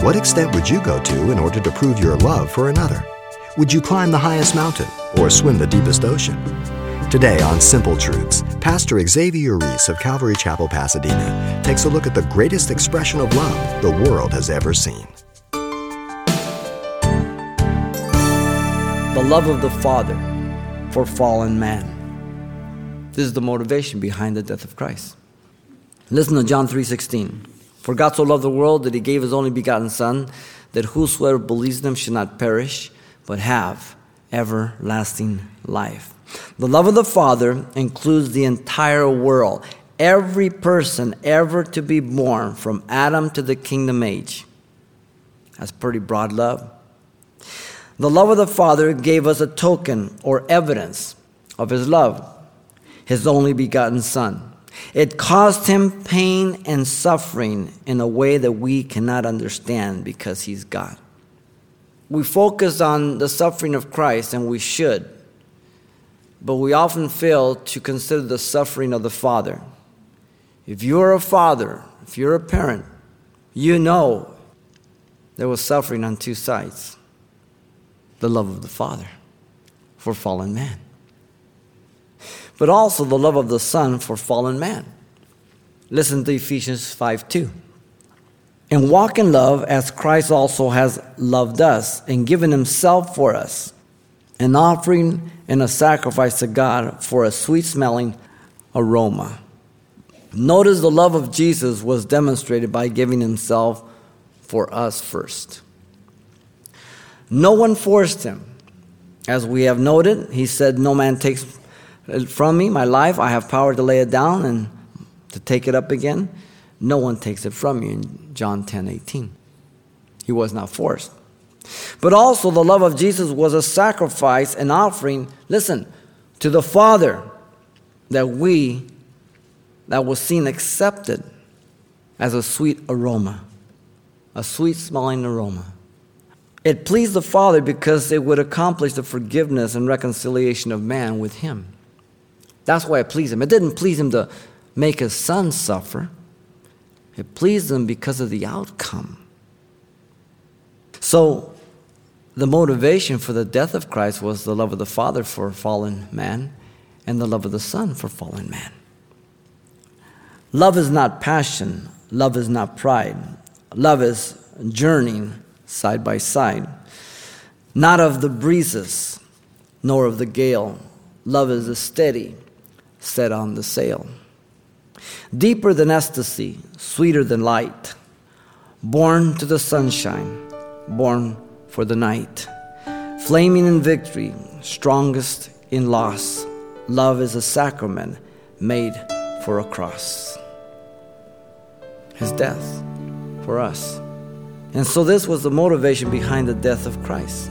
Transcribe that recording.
What extent would you go to in order to prove your love for another? Would you climb the highest mountain or swim the deepest ocean? Today on Simple Truths, Pastor Xavier Reese of Calvary Chapel, Pasadena, takes a look at the greatest expression of love the world has ever seen. The love of the Father for fallen man. This is the motivation behind the death of Christ. Listen to John 3:16. For God so loved the world that he gave his only begotten son that whosoever believes in him should not perish but have everlasting life. The love of the Father includes the entire world, every person ever to be born from Adam to the kingdom age. That's pretty broad love. The love of the Father gave us a token or evidence of his love, his only begotten Son. It caused him pain and suffering in a way that we cannot understand because he's God. We focus on the suffering of Christ, and we should but we often fail to consider the suffering of the father. If you're a father, if you're a parent, you know there was suffering on two sides the love of the father for fallen man, but also the love of the son for fallen man. Listen to Ephesians 5 2. And walk in love as Christ also has loved us and given himself for us an offering and a sacrifice to God for a sweet smelling aroma. Notice the love of Jesus was demonstrated by giving himself for us first. No one forced him. As we have noted, he said, No man takes Uh, from me my life. I have power to lay it down and to take it up again. No one takes it from you in John 10 18. He was not forced. But also, the love of Jesus was a sacrifice, an offering, listen, to the Father that we, that was seen accepted as a sweet aroma, a sweet smelling aroma. It pleased the Father because it would accomplish the forgiveness and reconciliation of man with Him. That's why it pleased Him. It didn't please Him to make His Son suffer, it pleased Him because of the outcome. So, the motivation for the death of Christ was the love of the Father for fallen man and the love of the Son for fallen man. Love is not passion, love is not pride. Love is journeying side by side, not of the breezes nor of the gale. Love is a steady, set on the sail. Deeper than ecstasy, sweeter than light, born to the sunshine, born for the night. Flaming in victory, strongest in loss, love is a sacrament made for a cross. His death for us. And so, this was the motivation behind the death of Christ.